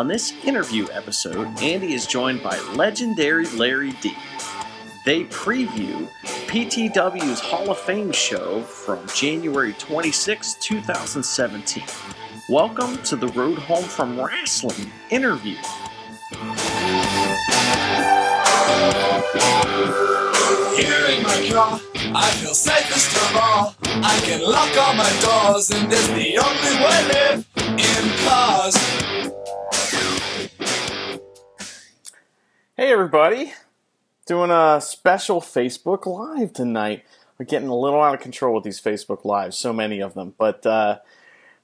On this interview episode, Andy is joined by legendary Larry D. They preview PTW's Hall of Fame show from January 26, 2017. Welcome to the Road Home from Wrestling interview. Here in my car, I feel safest of all. I can lock all my doors, and it's the only way live in cars. Hey, everybody. Doing a special Facebook Live tonight. We're getting a little out of control with these Facebook Lives, so many of them. But uh,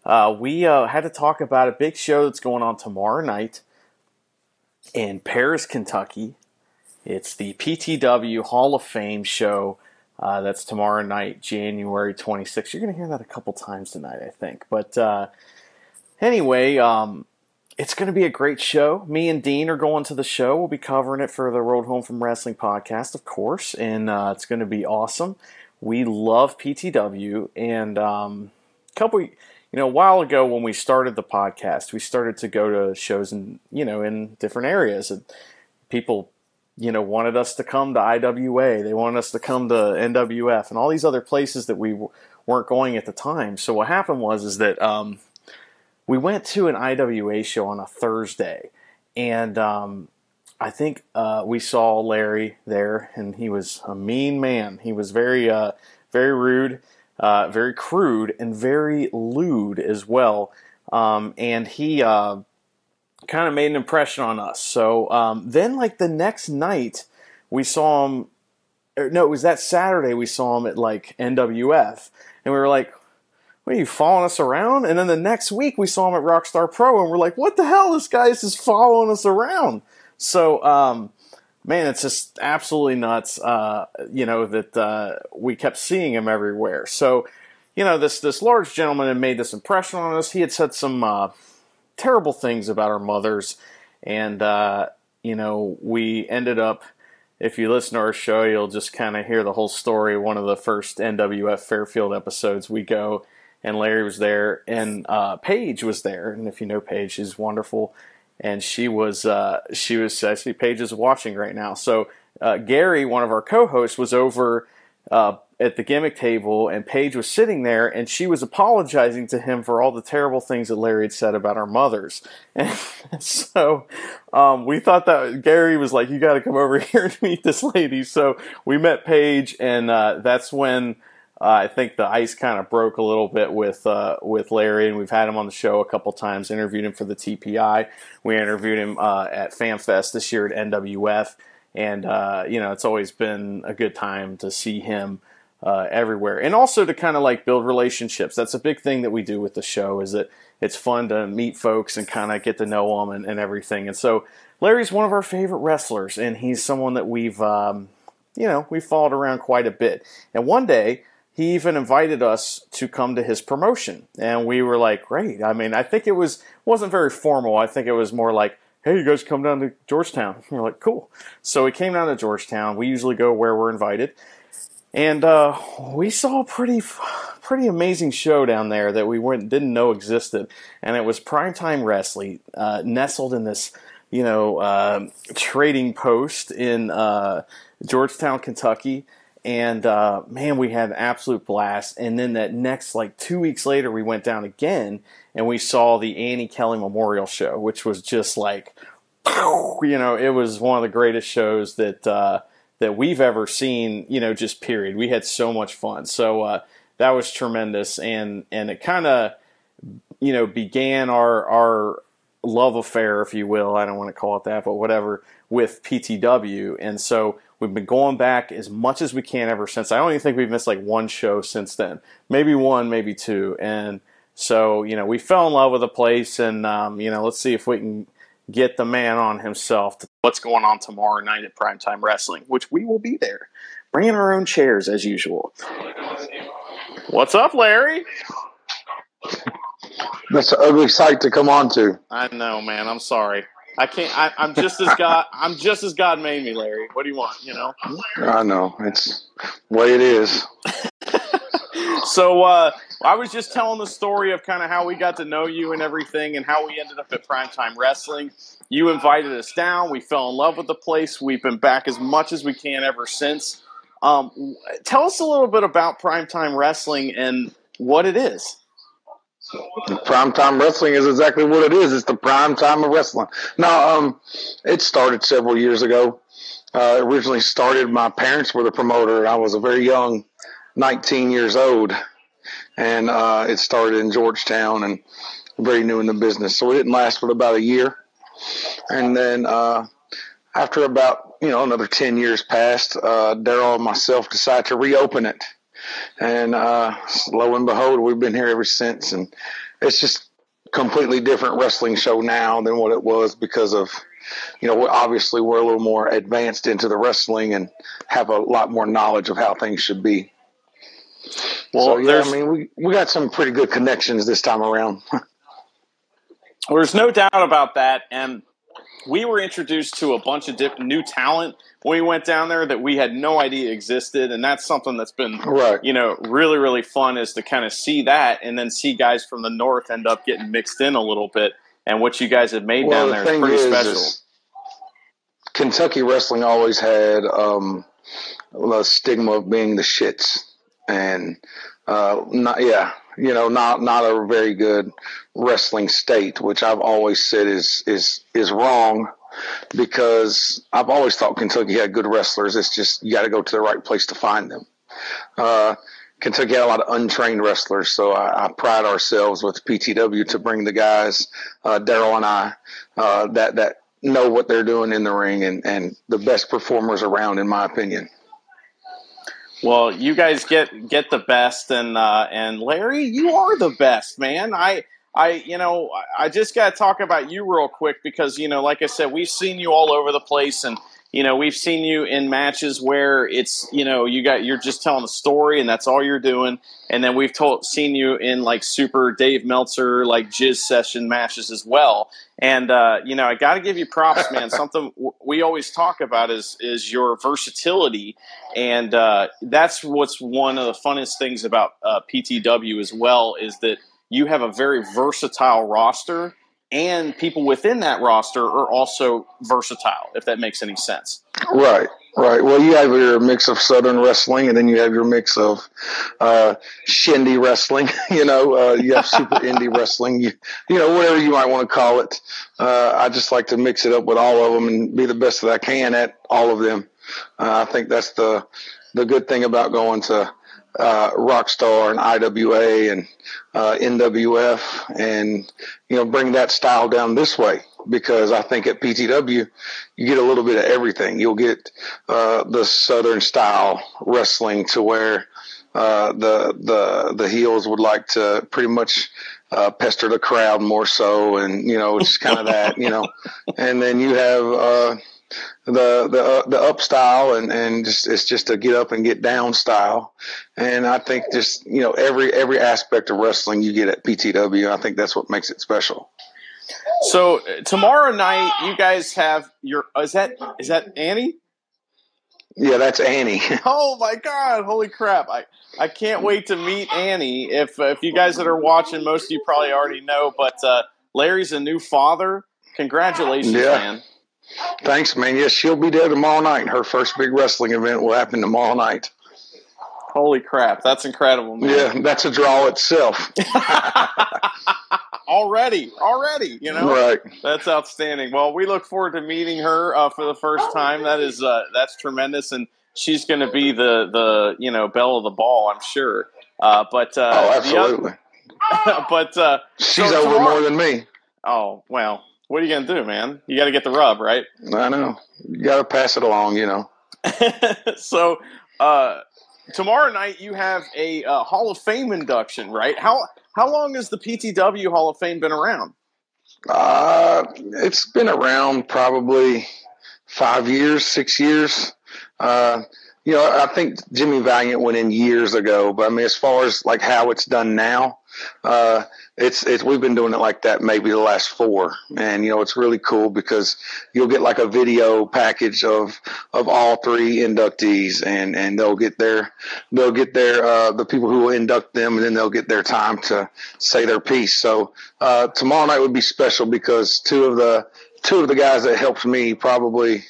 uh, we uh, had to talk about a big show that's going on tomorrow night in Paris, Kentucky. It's the PTW Hall of Fame show. Uh, that's tomorrow night, January 26th. You're going to hear that a couple times tonight, I think. But uh, anyway, um, it's going to be a great show. Me and Dean are going to the show. We'll be covering it for the Road Home from Wrestling podcast, of course, and uh, it's going to be awesome. We love PTW, and um, a couple, you know, a while ago when we started the podcast, we started to go to shows in, you know, in different areas, and people, you know, wanted us to come to IWA. They wanted us to come to NWF and all these other places that we w- weren't going at the time. So what happened was is that. Um, we went to an IWA show on a Thursday, and um, I think uh, we saw Larry there, and he was a mean man. He was very, uh, very rude, uh, very crude, and very lewd as well. Um, and he uh, kind of made an impression on us. So um, then, like the next night, we saw him. Or no, it was that Saturday we saw him at like NWF, and we were like, what are you following us around? And then the next week we saw him at Rockstar Pro and we're like, what the hell? This guy is just following us around. So, um, man, it's just absolutely nuts, uh, you know, that uh, we kept seeing him everywhere. So, you know, this, this large gentleman had made this impression on us. He had said some uh, terrible things about our mothers. And, uh, you know, we ended up if you listen to our show, you'll just kind of hear the whole story. One of the first NWF Fairfield episodes, we go and Larry was there, and uh, Paige was there. And if you know Paige, she's wonderful, and she was uh, she was see Paige is watching right now. So uh, Gary, one of our co-hosts, was over uh, at the gimmick table, and Paige was sitting there, and she was apologizing to him for all the terrible things that Larry had said about our mothers. And so um, we thought that Gary was like, "You got to come over here and meet this lady." So we met Paige, and uh, that's when. Uh, I think the ice kind of broke a little bit with uh, with Larry, and we've had him on the show a couple times. Interviewed him for the TPI. We interviewed him uh, at FanFest this year at NWF, and you know it's always been a good time to see him uh, everywhere, and also to kind of like build relationships. That's a big thing that we do with the show. Is that it's fun to meet folks and kind of get to know them and, and, everything. And so Larry's one of our favorite wrestlers, and he's someone that we've um, you know we've followed around quite a bit. And one day he even invited us to come to his promotion. And we were like great. I mean i think it was wasn't very formal. I think it was more like hey you guys come down to georgetown. And we are like cool. So we came down to georgetown. We usually go where we're invited. And uh, we saw a pretty pretty amazing show down there that we went, didn't know existed. And it was primetime wrestling uh, nestled in this you know uh, trading post in uh, georgetown kentucky and uh, man, we had an absolute blast. And then that next, like two weeks later, we went down again and we saw the Annie Kelly Memorial Show, which was just like, you know, it was one of the greatest shows that uh, that we've ever seen. You know, just period. We had so much fun. So uh, that was tremendous, and and it kind of, you know, began our our love affair, if you will. I don't want to call it that, but whatever, with PTW. And so We've been going back as much as we can ever since. I don't even think we've missed like one show since then. Maybe one, maybe two. And so, you know, we fell in love with the place, and, um, you know, let's see if we can get the man on himself. What's going on tomorrow night at Primetime Wrestling, which we will be there, bringing our own chairs as usual. What's up, Larry? That's an ugly sight to come on to. I know, man. I'm sorry. I can't. I, am just as God. I'm just as God made me, Larry. What do you want? You know. I know it's the way it is. so, uh, I was just telling the story of kind of how we got to know you and everything, and how we ended up at Primetime Wrestling. You invited us down. We fell in love with the place. We've been back as much as we can ever since. Um, tell us a little bit about Primetime Wrestling and what it is. Prime time wrestling is exactly what it is. It's the prime time of wrestling. Now, um, it started several years ago. Uh, originally started, my parents were the promoter. I was a very young, 19 years old, and uh, it started in Georgetown and very new in the business. So it didn't last but about a year. And then uh, after about, you know, another 10 years passed, uh, Daryl and myself decided to reopen it and uh, lo and behold, we've been here ever since. And it's just completely different wrestling show now than what it was because of, you know, obviously we're a little more advanced into the wrestling and have a lot more knowledge of how things should be. Well, so, yeah, I mean, we, we got some pretty good connections this time around. well, there's no doubt about that. And we were introduced to a bunch of different new talent when we went down there that we had no idea existed, and that's something that's been right. you know really really fun is to kind of see that and then see guys from the north end up getting mixed in a little bit, and what you guys have made well, down the there is pretty is, special. Is Kentucky wrestling always had um, the stigma of being the shits, and uh, not yeah, you know, not not a very good wrestling state, which I've always said is is is wrong because I've always thought Kentucky had good wrestlers. It's just you got to go to the right place to find them. Uh, Kentucky had a lot of untrained wrestlers, so I, I, pride ourselves with PTW to bring the guys, uh, Daryl and I, uh, that that know what they're doing in the ring and and the best performers around, in my opinion. Well, you guys get get the best, and uh, and Larry, you are the best, man. I I, you know, I just got to talk about you real quick because, you know, like I said, we've seen you all over the place and, you know, we've seen you in matches where it's, you know, you got, you're just telling a story and that's all you're doing. And then we've told, seen you in like super Dave Meltzer, like jizz session matches as well. And, uh, you know, I got to give you props, man. Something we always talk about is, is your versatility. And, uh, that's what's one of the funnest things about, uh, PTW as well is that, you have a very versatile roster, and people within that roster are also versatile, if that makes any sense. Right, right. Well, you have your mix of Southern wrestling, and then you have your mix of uh, shindy wrestling. you know, uh, you have super indie wrestling. You, you know, whatever you might want to call it. Uh, I just like to mix it up with all of them and be the best that I can at all of them. Uh, I think that's the the good thing about going to uh, Rockstar and IWA and uh, NWF, and you know, bring that style down this way because I think at PTW you get a little bit of everything. You'll get uh, the Southern style wrestling to where uh, the the the heels would like to pretty much uh, pester the crowd more so, and you know, just kind of that, you know, and then you have uh, the the uh, the up style and and just it's just a get up and get down style. And i think just you know every every aspect of wrestling you get at ptw i think that's what makes it special. So tomorrow night you guys have your is that is that annie? Yeah that's annie. Oh my god holy crap. I i can't wait to meet annie. If if you guys that are watching most of you probably already know but uh larry's a new father. Congratulations yeah. man Thanks, man. Yes, she'll be there tomorrow night. Her first big wrestling event will happen tomorrow night. Holy crap, that's incredible, man. Yeah, that's a draw itself. already, already, you know. Right. That's outstanding. Well, we look forward to meeting her uh, for the first time. That is uh, that's tremendous, and she's going to be the the you know belle of the ball, I'm sure. Uh, but uh, oh, absolutely. Other, but uh, she's so over more than me. Oh well, what are you gonna do, man? You got to get the rub, right? I know. You got to pass it along, you know. so uh, tomorrow night you have a uh, Hall of Fame induction, right? How how long has the PTW Hall of Fame been around? Uh, it's been around probably five years, six years. Uh, you know, I think Jimmy Valiant went in years ago, but I mean, as far as like how it's done now, uh, it's it's we've been doing it like that maybe the last four, and you know it's really cool because you'll get like a video package of of all three inductees, and and they'll get their they'll get their uh, the people who will induct them, and then they'll get their time to say their piece. So uh, tomorrow night would be special because two of the two of the guys that helped me probably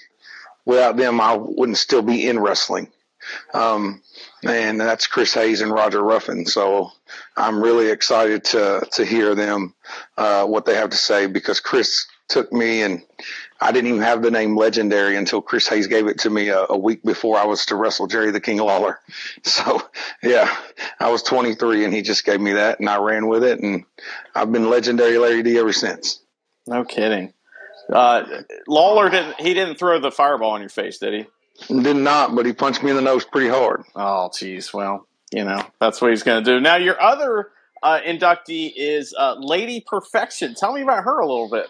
without them I wouldn't still be in wrestling. Um, and that's Chris Hayes and Roger Ruffin. So I'm really excited to to hear them uh, what they have to say because Chris took me and I didn't even have the name legendary until Chris Hayes gave it to me a, a, week before I was to wrestle Jerry the King Lawler. So yeah, I was 23 and he just gave me that and I ran with it and I've been legendary Larry D ever since. No kidding. Uh, Lawler didn't he didn't throw the fireball in your face, did he? Did not, but he punched me in the nose pretty hard. Oh, geez. Well, you know, that's what he's going to do. Now, your other uh, inductee is uh, Lady Perfection. Tell me about her a little bit.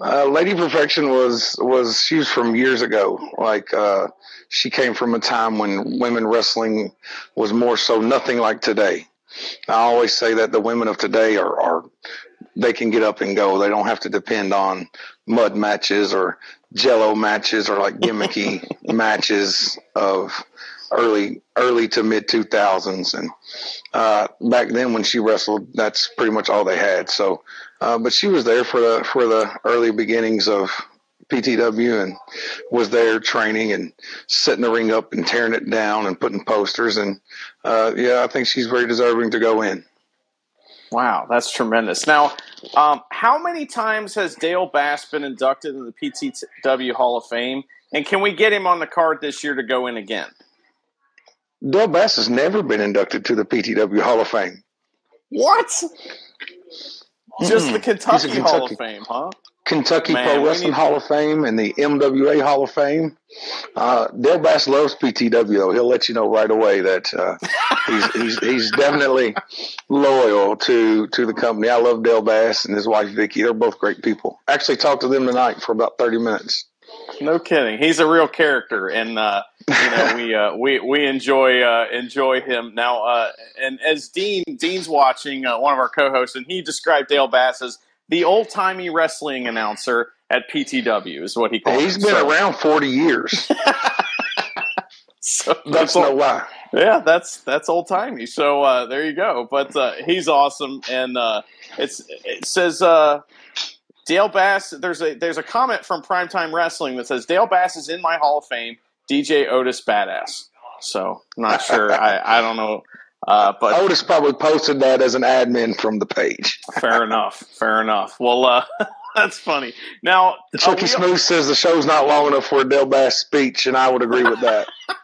Uh, Lady Perfection was was she was from years ago. Like uh, she came from a time when women wrestling was more so nothing like today. I always say that the women of today are, are they can get up and go. They don't have to depend on mud matches or jello matches or like gimmicky matches of early early to mid 2000s and uh, back then when she wrestled that's pretty much all they had so uh, but she was there for the for the early beginnings of PTW and was there training and setting the ring up and tearing it down and putting posters and uh, yeah I think she's very deserving to go in Wow, that's tremendous. Now, um, how many times has Dale Bass been inducted in the PTW Hall of Fame? And can we get him on the card this year to go in again? Dale Bass has never been inducted to the PTW Hall of Fame. What? Just the Kentucky, Kentucky Hall of Fame, huh? Kentucky Man, Pro Wrestling need... Hall of Fame and the MWA Hall of Fame. Uh, Dale Bass loves PTW though. He'll let you know right away that uh, he's, he's he's definitely loyal to to the company. I love Dale Bass and his wife Vicky. They're both great people. Actually, talked to them tonight for about thirty minutes. No kidding. He's a real character, and uh, you know we uh, we we enjoy uh, enjoy him now. Uh, and as Dean Dean's watching uh, one of our co-hosts, and he described Dale Bass as the old timey wrestling announcer at PTW is what he calls. He's been so. around forty years. so that's no why. Yeah, that's that's old timey. So uh, there you go. But uh, he's awesome, and uh, it's it says uh, Dale Bass. There's a there's a comment from Primetime Wrestling that says Dale Bass is in my Hall of Fame. DJ Otis Badass. So not sure. I I don't know uh, but Otis probably posted that as an admin from the page. fair enough. Fair enough. Well, uh, that's funny. Now, Chucky Smooth says the show's not long enough for a Dale Bass speech, and I would agree with that.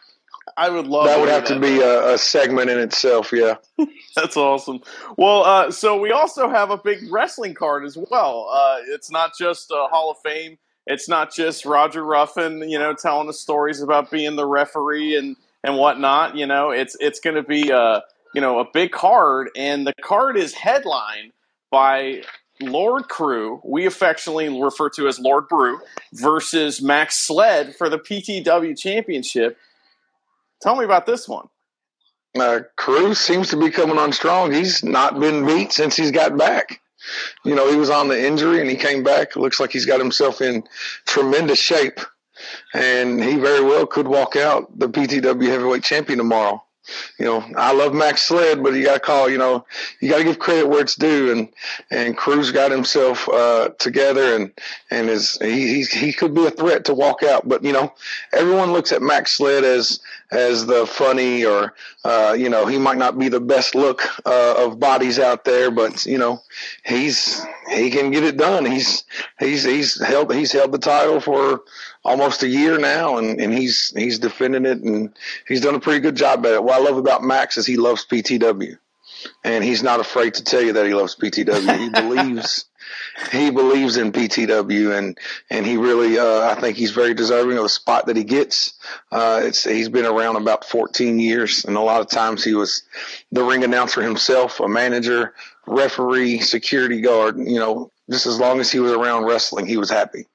I would love that. Would have that. to be a, a, segment in itself. Yeah, that's awesome. Well, uh, so we also have a big wrestling card as well. Uh, it's not just a Hall of Fame. It's not just Roger Ruffin, you know, telling us stories about being the referee and and whatnot. You know, it's it's going to be a you know a big card, and the card is headlined by Lord Crew, we affectionately refer to as Lord Brew, versus Max Sled for the PTW Championship. Tell me about this one. Uh, Crew seems to be coming on strong. He's not been beat since he's got back. You know, he was on the injury and he came back. Looks like he's got himself in tremendous shape and he very well could walk out the PTW heavyweight champion tomorrow. You know, I love Max Sled, but you got to call. You know, you got to give credit where it's due, and and Cruz got himself uh, together, and and is he he could be a threat to walk out. But you know, everyone looks at Max Sled as as the funny, or uh, you know, he might not be the best look uh, of bodies out there, but you know, he's he can get it done. He's he's he's held he's held the title for almost a year now, and, and he's he's defending it, and he's done a pretty good job at it. What I love about Max is he loves PTW, and he's not afraid to tell you that he loves PTW. He believes he believes in PTW, and and he really uh, I think he's very deserving of the spot that he gets. Uh, it's he's been around about 14 years, and a lot of times he was the ring announcer himself, a manager, referee, security guard. You know, just as long as he was around wrestling, he was happy.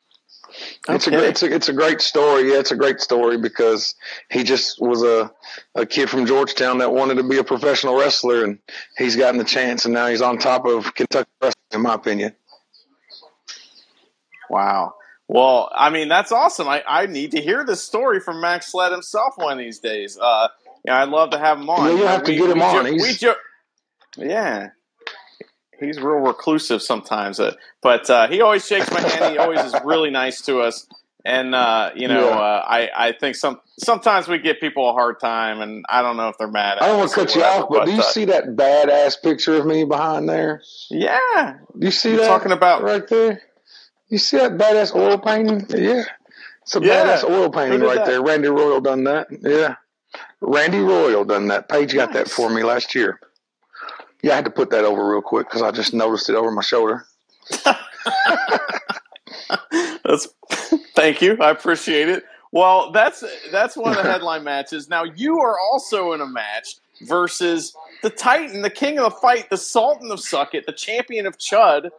It's a Okay. it's a it's a great story. Yeah, it's a great story because he just was a a kid from Georgetown that wanted to be a professional wrestler, and he's gotten the chance, and now he's on top of Kentucky wrestling, in my opinion. Wow. Well, I mean, that's awesome. I, I need to hear this story from Max Sled himself one of these days. Uh, yeah, I'd love to have him on. Yeah, you'll You have to get him we on. we jo- yeah. He's real reclusive sometimes, uh, but uh, he always shakes my hand. He always is really nice to us, and uh, you know, Yeah. uh, I I think some sometimes we give people a hard time, and I don't know if they're mad. At I don't want to cut you whatever, off, but do you uh, see that badass picture of me behind there? Yeah, you see You're that talking about- right there? You see that badass oil painting? Yeah, it's a Yeah. badass oil painting right that? there. Randy Royal done that. Yeah, Randy Royal done that. Paige got that for me last year. Yeah, I had to put that over real quick because I just noticed it over my shoulder. That's thank you. I appreciate it. Well, that's that's one of the headline matches. Now you are also in a match versus the Titan, the king of the fight, the Sultan of Suckit, the champion of Chud.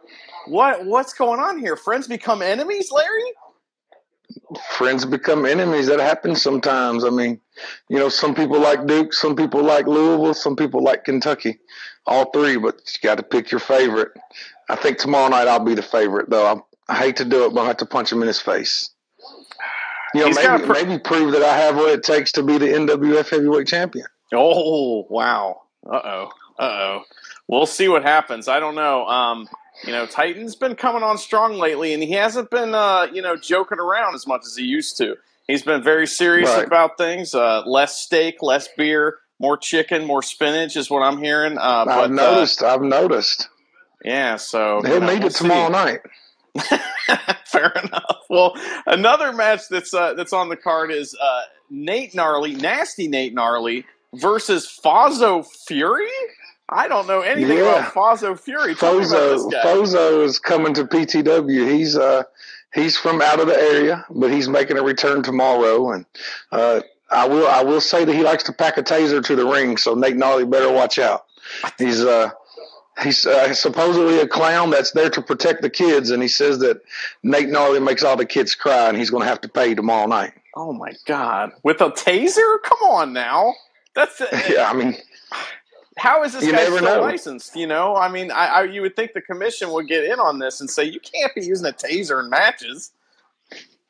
What what's going on here? Friends become enemies, Larry? Friends become enemies. That happens sometimes. I mean, you know, some people like Duke, some people like Louisville, some people like Kentucky. All three, but you got to pick your favorite. I think tomorrow night I'll be the favorite, though. I, I hate to do it, but I have to punch him in his face. You know, He's maybe, pr- maybe prove that I have what it takes to be the NWF heavyweight champion. Oh wow. Uh oh. Uh oh. We'll see what happens. I don't know. Um, you know, Titan's been coming on strong lately, and he hasn't been, uh, you know, joking around as much as he used to. He's been very serious Right. about things. Uh, less steak, less beer, more chicken, more spinach is what I'm hearing. Uh, but I've noticed. I've noticed. Uh, yeah, so He'll you know, need we'll it tomorrow see. night. Fair enough. Well, another match that's uh, that's on the card is uh, Nate Gnarly, nasty Nate Gnarly versus Fazo Fury. I don't know anything Yeah. about Fazo Fury. Tell me about this Fozo. Fozo is coming to PTW. He's uh he's from out of the area, but he's making a return tomorrow. And uh, I will I will say that he likes to pack a taser to the ring, so Nate Gnarly better watch out. He's uh he's uh, supposedly a clown that's there to protect the kids, and he says that Nate Gnarly makes all the kids cry, and he's going to have to pay tomorrow night. Oh my god! With a taser? Come on now. That's yeah, I mean. How is this You guy still know. licensed? You know, I mean, I, I you would think the commission would get in on this and say you can't be using a taser in matches.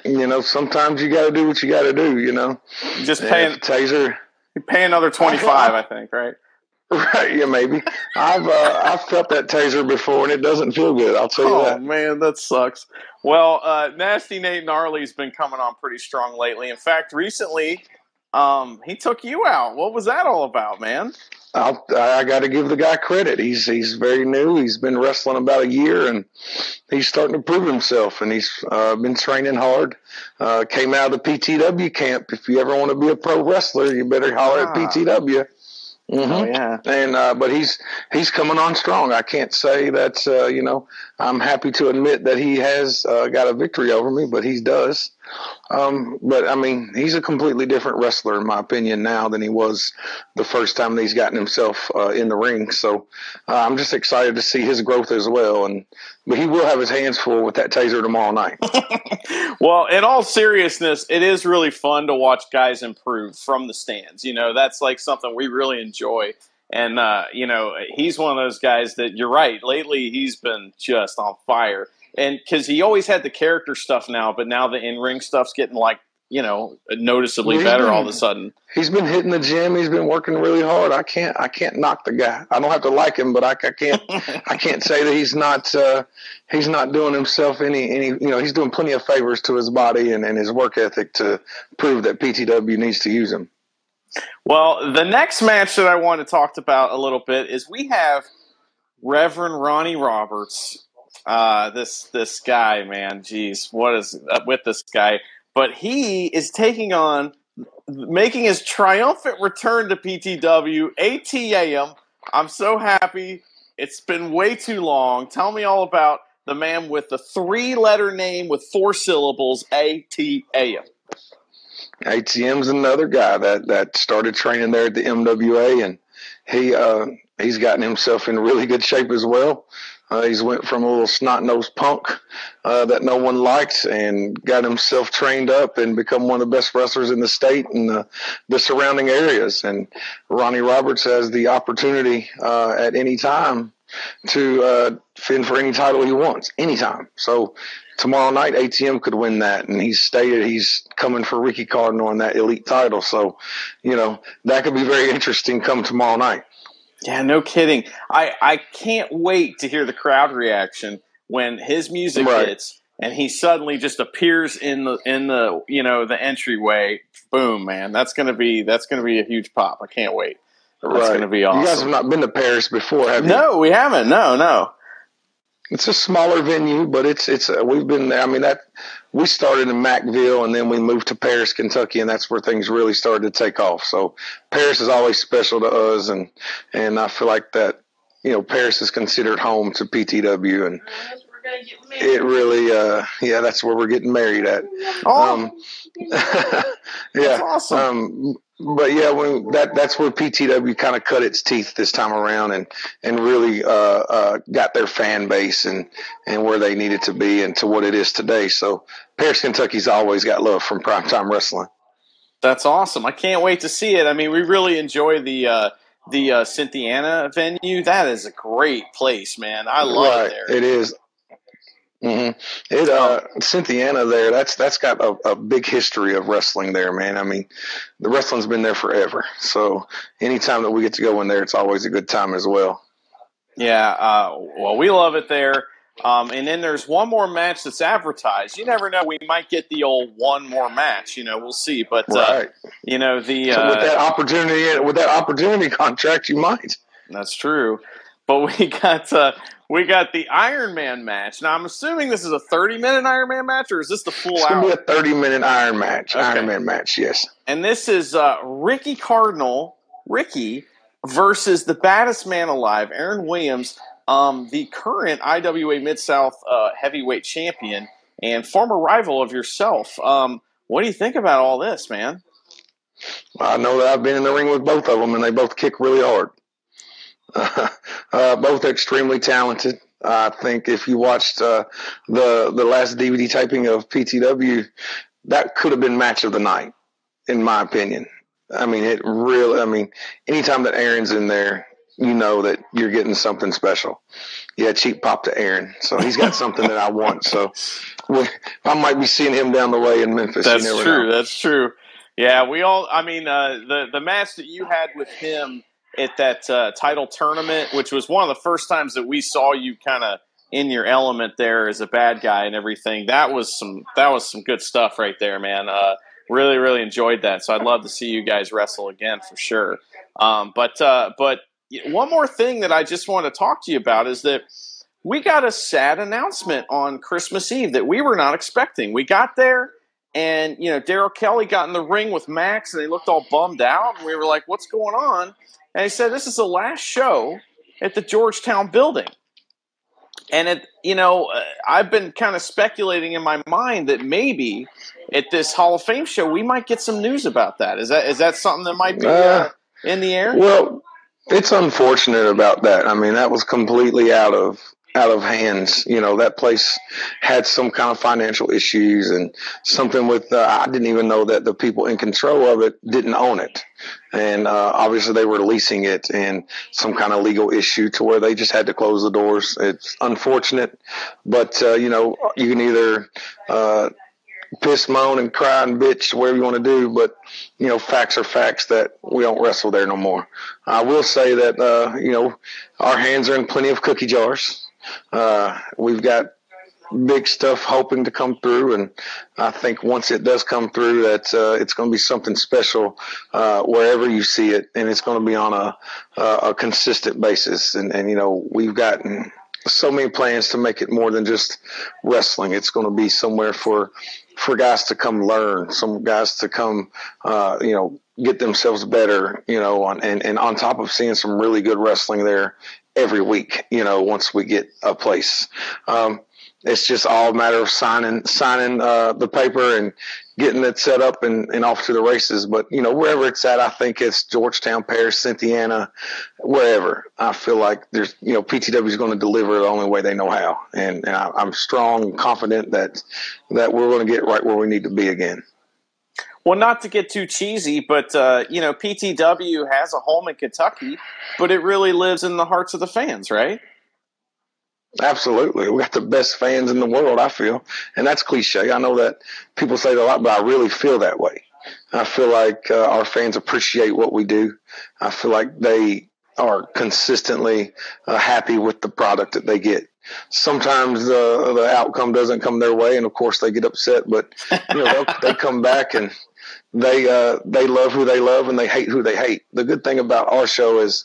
You know, sometimes you got to do what you got to do. You know, You just pay taser. pay another twenty five, I think, right? Right, yeah, maybe. I've uh, I've felt that taser before, and it doesn't feel good. I'll tell you Oh that. man, that sucks. Well, uh, Nasty Nate Gnarly's been coming on pretty strong lately. In fact, recently, um, he took you out. What was that all about, man? I'll, I got to give the guy credit. He's he's very new. He's been wrestling about a year, and he's starting to prove himself. And he's uh, been training hard. Uh, came out of the PTW camp. If you ever want to be a pro wrestler, you better holler Ah. at PTW. hmm Oh yeah, and uh, but he's he's coming on strong. I can't say that uh, you know I'm happy to admit that he has uh, got a victory over me, but he does. Um, but I mean, he's a completely different wrestler in my opinion now than he was the first time that he's gotten himself uh, in the ring. So uh, I'm just excited to see his growth as well. And but he will have his hands full with that taser tomorrow night. Well, in all seriousness, it is really fun to watch guys improve from the stands. You know, that's like something we really enjoy. And, uh, you know, he's one of those guys that you're right. Lately, he's been just on fire. And because he always had the character stuff now, but now the in ring stuff's getting like, you know, noticeably Well, better been- all of a sudden. He's been hitting the gym. He's been working really hard. I can't I can't knock the guy. I don't have to like him, but I, I can't I can't say that he's not uh, he's not doing himself any any you know he's doing plenty of favors to his body and, and his work ethic to prove that PTW needs to use him. Well, the next match that I want to talk about a little bit is we have Reverend Ronnie Roberts. Uh, this this guy, man, Jeez, what is up with this guy? But he is taking on, making his triumphant return to PTW, ATAM. I'm so happy. It's been way too long. Tell me all about the man with the three letter name with four syllables, ATAM. ATM's another guy that that started training there at the MWA, and he uh, he's gotten himself in really good shape as well. Uh, he's went from a little snot nosed punk uh, that no one liked and got himself trained up and become one of the best wrestlers in the state and the, the surrounding areas. And Ronnie Roberts has the opportunity uh, at any time to uh, fend for any title he wants, anytime. So tomorrow night, ATM could win that, and he's stated he's coming for Ricky Cardinal on that elite title. So, you know, that could be very interesting come tomorrow night. Yeah, no kidding. I, I can't wait to hear the crowd reaction when his music Right. hits and he suddenly just appears in the in the you know the entryway. Boom, man! That's gonna be that's gonna be a huge pop. I can't wait. That's Right. gonna be awesome. You guys have not been to Paris before, have you? No, we haven't. No, no. It's a smaller venue, but it's it's uh, we've been there. I mean that we started in Mackville and then we moved to Paris, Kentucky, and that's where things really started to take off. So Paris is always special to us, and and I feel like that you know Paris is considered home to PTW, and it really uh yeah that's where we're getting married at. Oh, Um, yeah, awesome. Um, but yeah, when that that's where PTW kind of cut its teeth this time around, and and really uh, uh, got their fan base and and where they needed to be, and to what it is today. So Paris, Kentucky's always got love from primetime wrestling. That's awesome. I can't wait to see it. I mean, we really enjoy the uh, the uh, Cynthiana venue. That is a great place, man. I love it there. It is. Hmm It uh, Cynthiana there. That's that's got a, a big history of wrestling there, man. I mean, the wrestling's been there forever. So anytime that we get to go in there, it's always a good time as well. Yeah, uh, well, we love it there. Um, and then there's one more match that's advertised. You never know; we might get the old one more match. You know, we'll see. But uh, Right. you know, the So with uh, that opportunity, with that opportunity contract, you might. that's true. But we got uh, we got the Iron Man match. Now, I'm assuming this is a 30 minute Iron Man match, or is this the full It's hour? be a thirty-minute Iron match, Okay. Iron Man match. Yes. and this is uh, Ricky Cardinal, Ricky versus the baddest man alive, Aaron Williams, um, the current IWA Mid South uh, heavyweight champion and former rival of yourself. Um, what do you think about all this, man? I know that I've been in the ring with both of them, and they both kick really hard. uh, both extremely talented. I think if you watched uh, the the last DVD taping of PTW, that could have been match of the night, in my opinion. I mean, it really. I mean, anytime that Aaron's in there, you know that you're getting something special. Yeah, cheap pop to Aaron, so he's got something that I want. So I might be seeing him down the way in Memphis. That's true. Know. That's true. Yeah, we all. I mean, uh, the the match that you had with him at that uh, title tournament, which was one of the first times that we saw you kind of in your element there as a bad guy and everything. That was some that was some good stuff right there, man. Uh, really, really enjoyed that. So I'd love to see you guys wrestle again for sure. Um, but uh, but one more thing that I just want to talk to you about is that we got a sad announcement on Christmas Eve that we were not expecting. We got there, and you know, Daryl Kelly got in the ring with Max, and they looked all bummed out. And we were like, "What's going on?" And he said, "This is the last show at the Georgetown building." And it, you know, uh, I've been kind of speculating in my mind that maybe at this Hall of Fame show we might get some news about that. Is that is that something that might be uh, Uh, in the air? Well, it's unfortunate about that. I mean, that was completely out of out of hands. You know, that place had some kind of financial issues and something with. Uh, I didn't even know that the people in control of it didn't own it, and uh, obviously they were leasing it, and some kind of legal issue to where they just had to close the doors. It's unfortunate, but uh, you know, you can either. Uh, piss, moan, and cry and bitch, whatever you want to do. But you know, facts are facts that we don't wrestle there no more. I will say that uh, you know our hands are in plenty of cookie jars. Uh, we've got big stuff hoping to come through, and I think once it does come through, that uh, it's going to be something special uh, wherever you see it, and it's going to be on a a consistent basis. And and you know, we've gotten so many plans to make it more than just wrestling. It's going to be somewhere for for guys to come learn, some guys to come, uh, you know, get themselves better, you know, on, and, and on top of seeing some really good wrestling there every week, you know, once we get a place. Um, it's just all a matter of signing signing uh, the paper and getting it set up and, and off to the races. But you know, wherever it's at, I think it's Georgetown, Paris, Cynthiana, wherever. I feel like there's you know PTW is going to deliver the only way they know how, and, and I, I'm strong confident that that we're going to get right where we need to be again. Well, not to get too cheesy, but uh, you know, PTW has a home in Kentucky, but it really lives in the hearts of the fans, right? Absolutely. We got the best fans in the world, I feel. And that's cliche. I know that people say that a lot, but I really feel that way. I feel like uh, our fans appreciate what we do. I feel like they are consistently uh, happy with the product that they get. Sometimes the the outcome doesn't come their way, and of course they get upset. But you know they come back and they uh, they love who they love and they hate who they hate. The good thing about our show is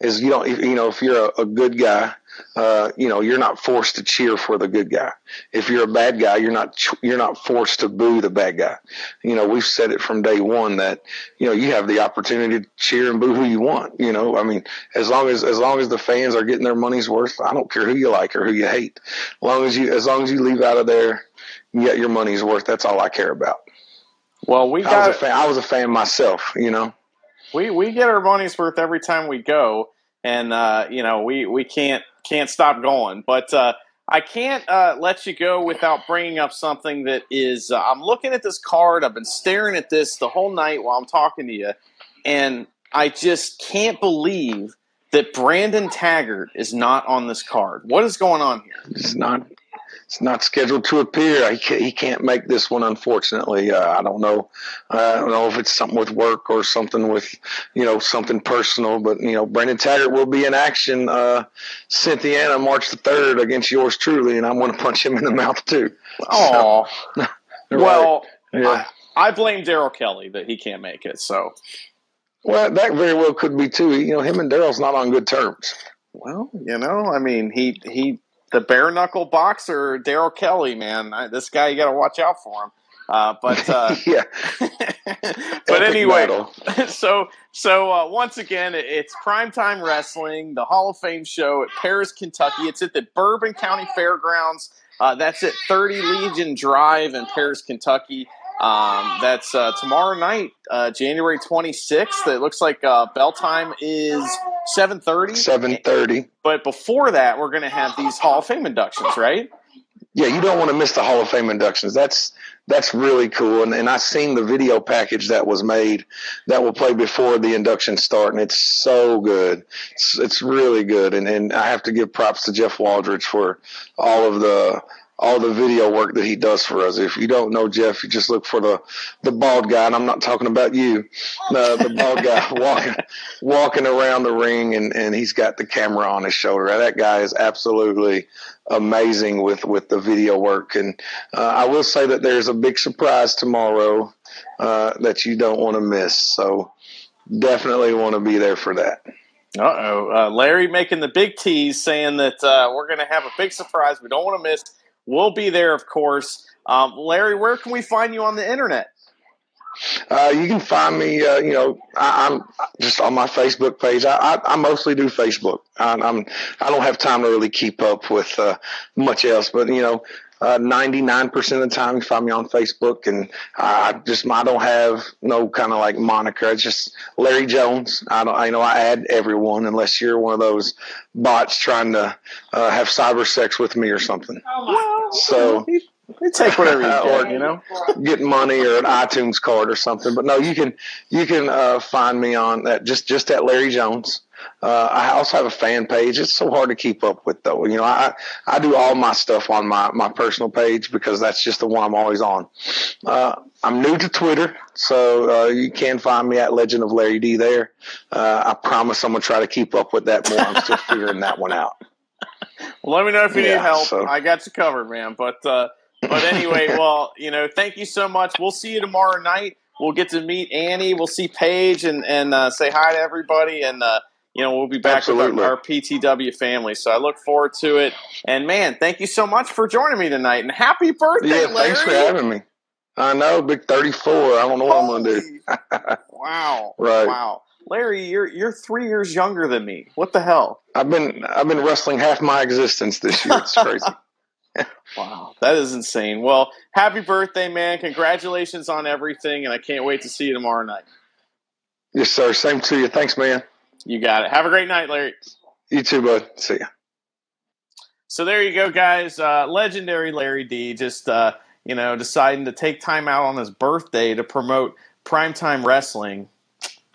is you don't you know if you're a, a good guy uh, you know, you're not forced to cheer for the good guy. If you're a bad guy, you're not you're not forced to boo the bad guy. You know, we've said it from day one that you know you have the opportunity to cheer and boo who you want. You know, I mean, as long as as long as the fans are getting their money's worth, I don't care who you like or who you hate. As long as you as long as you leave out of there, you get your money's worth. That's all I care about. Well, we got. I was a fan. I was a fan myself. You know, we we get our money's worth every time we go, and uh, you know we we can't can't stop going. But uh, I can't uh, let you go without bringing up something that is. Uh, I'm looking at this card. I've been staring at this the whole night while I'm talking to you, and I just can't believe that Brandon Taggart is not on this card. What is going on here? It's not it's not scheduled to appear. He can't, he can't make this one, unfortunately. Uh, I don't know. I don't know if it's something with work or something with, you know, something personal. But you know, Brandon Taggart will be in action, uh, Cynthiana, March the third against yours truly, and I'm going to punch him in the mouth too. Oh, so, well, yeah. I, I blame Daryl Kelly that he can't make it. So, well, that very well could be too. You know, him and Daryl's not on good terms. Well, you know, I mean, he he the bare knuckle boxer Daryl Kelly, man. I, this guy, you got to watch out for him. Uh, but uh, yeah, but anyway, so so uh, once again, it's primetime wrestling, the Hall of Fame show at Paris, Kentucky. It's at the Bourbon County Fairgrounds. Uh, that's at 30 Legion Drive in Paris, Kentucky. Um, that's uh, tomorrow night, uh, January 26th. It looks like uh, bell time is 7.30. 7.30. But before that, we're going to have these Hall of Fame inductions, right? Yeah, you don't want to miss the Hall of Fame inductions. That's that's really cool. And, and I've seen the video package that was made that will play before the induction start, and it's so good. It's, it's really good. And, and I have to give props to Jeff Waldridge for all of the – all the video work that he does for us. If you don't know Jeff, you just look for the the bald guy, and I'm not talking about you, uh, the bald guy walking walking around the ring, and and he's got the camera on his shoulder. That guy is absolutely amazing with with the video work. And uh, I will say that there's a big surprise tomorrow uh, that you don't want to miss. So definitely want to be there for that. Uh-oh. Uh, Larry making the big tease saying that uh, we're going to have a big surprise we don't want to miss. We'll be there, of course. Um, Larry, where can we find you on the internet? Uh, you can find me, uh, you know, I, am just on my Facebook page. I, I, I mostly do Facebook. I, I'm, I don't have time to really keep up with uh, much else, but you know, uh, 99% of the time you find me on Facebook and I just, I don't have no kind of like moniker. It's just Larry Jones. I don't, I know I add everyone unless you're one of those bots trying to uh, have cyber sex with me or something. Well, so you take whatever you get, you know, get money or an iTunes card or something. But no, you can, you can uh, find me on that just, just at Larry Jones. Uh, I also have a fan page. It's so hard to keep up with, though. You know, I I do all my stuff on my my personal page because that's just the one I'm always on. Uh, I'm new to Twitter, so uh, you can find me at Legend of Larry D there. Uh, I promise I'm gonna try to keep up with that more. I'm still figuring that one out. Well, let me know if you yeah, need help. So. I got you covered, man. But uh, but anyway, well, you know, thank you so much. We'll see you tomorrow night. We'll get to meet Annie. We'll see Paige and and uh, say hi to everybody and you know, we'll be back Absolutely. with our, our, PTW family. So I look forward to it. And man, thank you so much for joining me tonight. And happy birthday, yeah, Larry. Thanks for having me. I know, big 34. I don't know what I'm to do. wow. Right. Wow. Larry, you're you're three years younger than me. What the hell? I've been I've been wrestling half my existence this year. It's crazy. wow, that is insane. Well, happy birthday, man! Congratulations on everything, and I can't wait to see you tomorrow night. Yes, sir. Same to you. Thanks, man. You got it. Have a great night, Larry. You too, bud. See ya. So there you go, guys. Uh, legendary Larry D. Just uh, you know deciding to take time out on his birthday to promote primetime wrestling.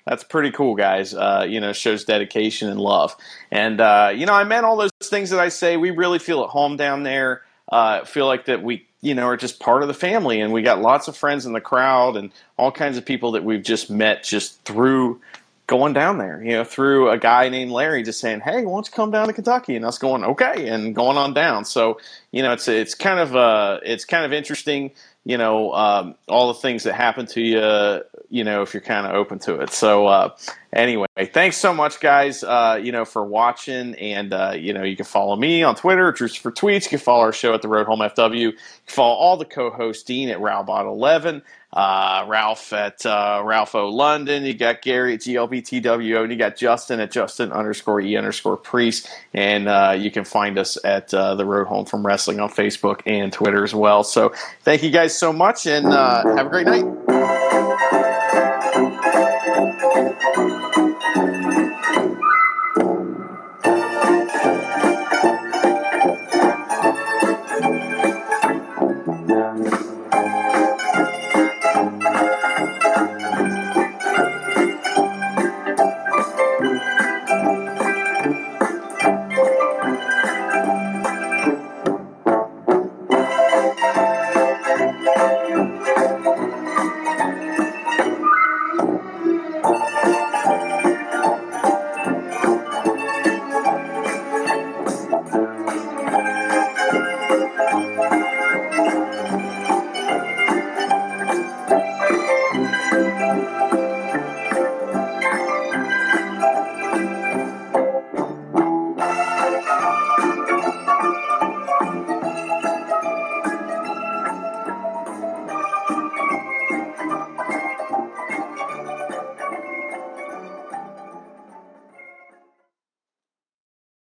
That's pretty cool, guys. Uh, you know, shows dedication and love. And uh, you know, I meant all those things that I say. We really feel at home down there. Uh, feel like that we, you know, are just part of the family, and we got lots of friends in the crowd, and all kinds of people that we've just met just through going down there. You know, through a guy named Larry just saying, "Hey, why don't you come down to Kentucky?" And us going, "Okay," and going on down. So you know, it's it's kind of uh, it's kind of interesting you know um, all the things that happen to you you know if you're kind of open to it so uh, anyway thanks so much guys uh, you know for watching and uh, you know you can follow me on twitter Drews for tweets you can follow our show at the road home fw you can follow all the co-hosts dean at rowbot11 uh, Ralph at uh, Ralph O London. You got Gary at GLBTWO, and you got Justin at Justin underscore E underscore Priest. And uh, you can find us at uh, the Road Home from Wrestling on Facebook and Twitter as well. So thank you guys so much, and uh, have a great night.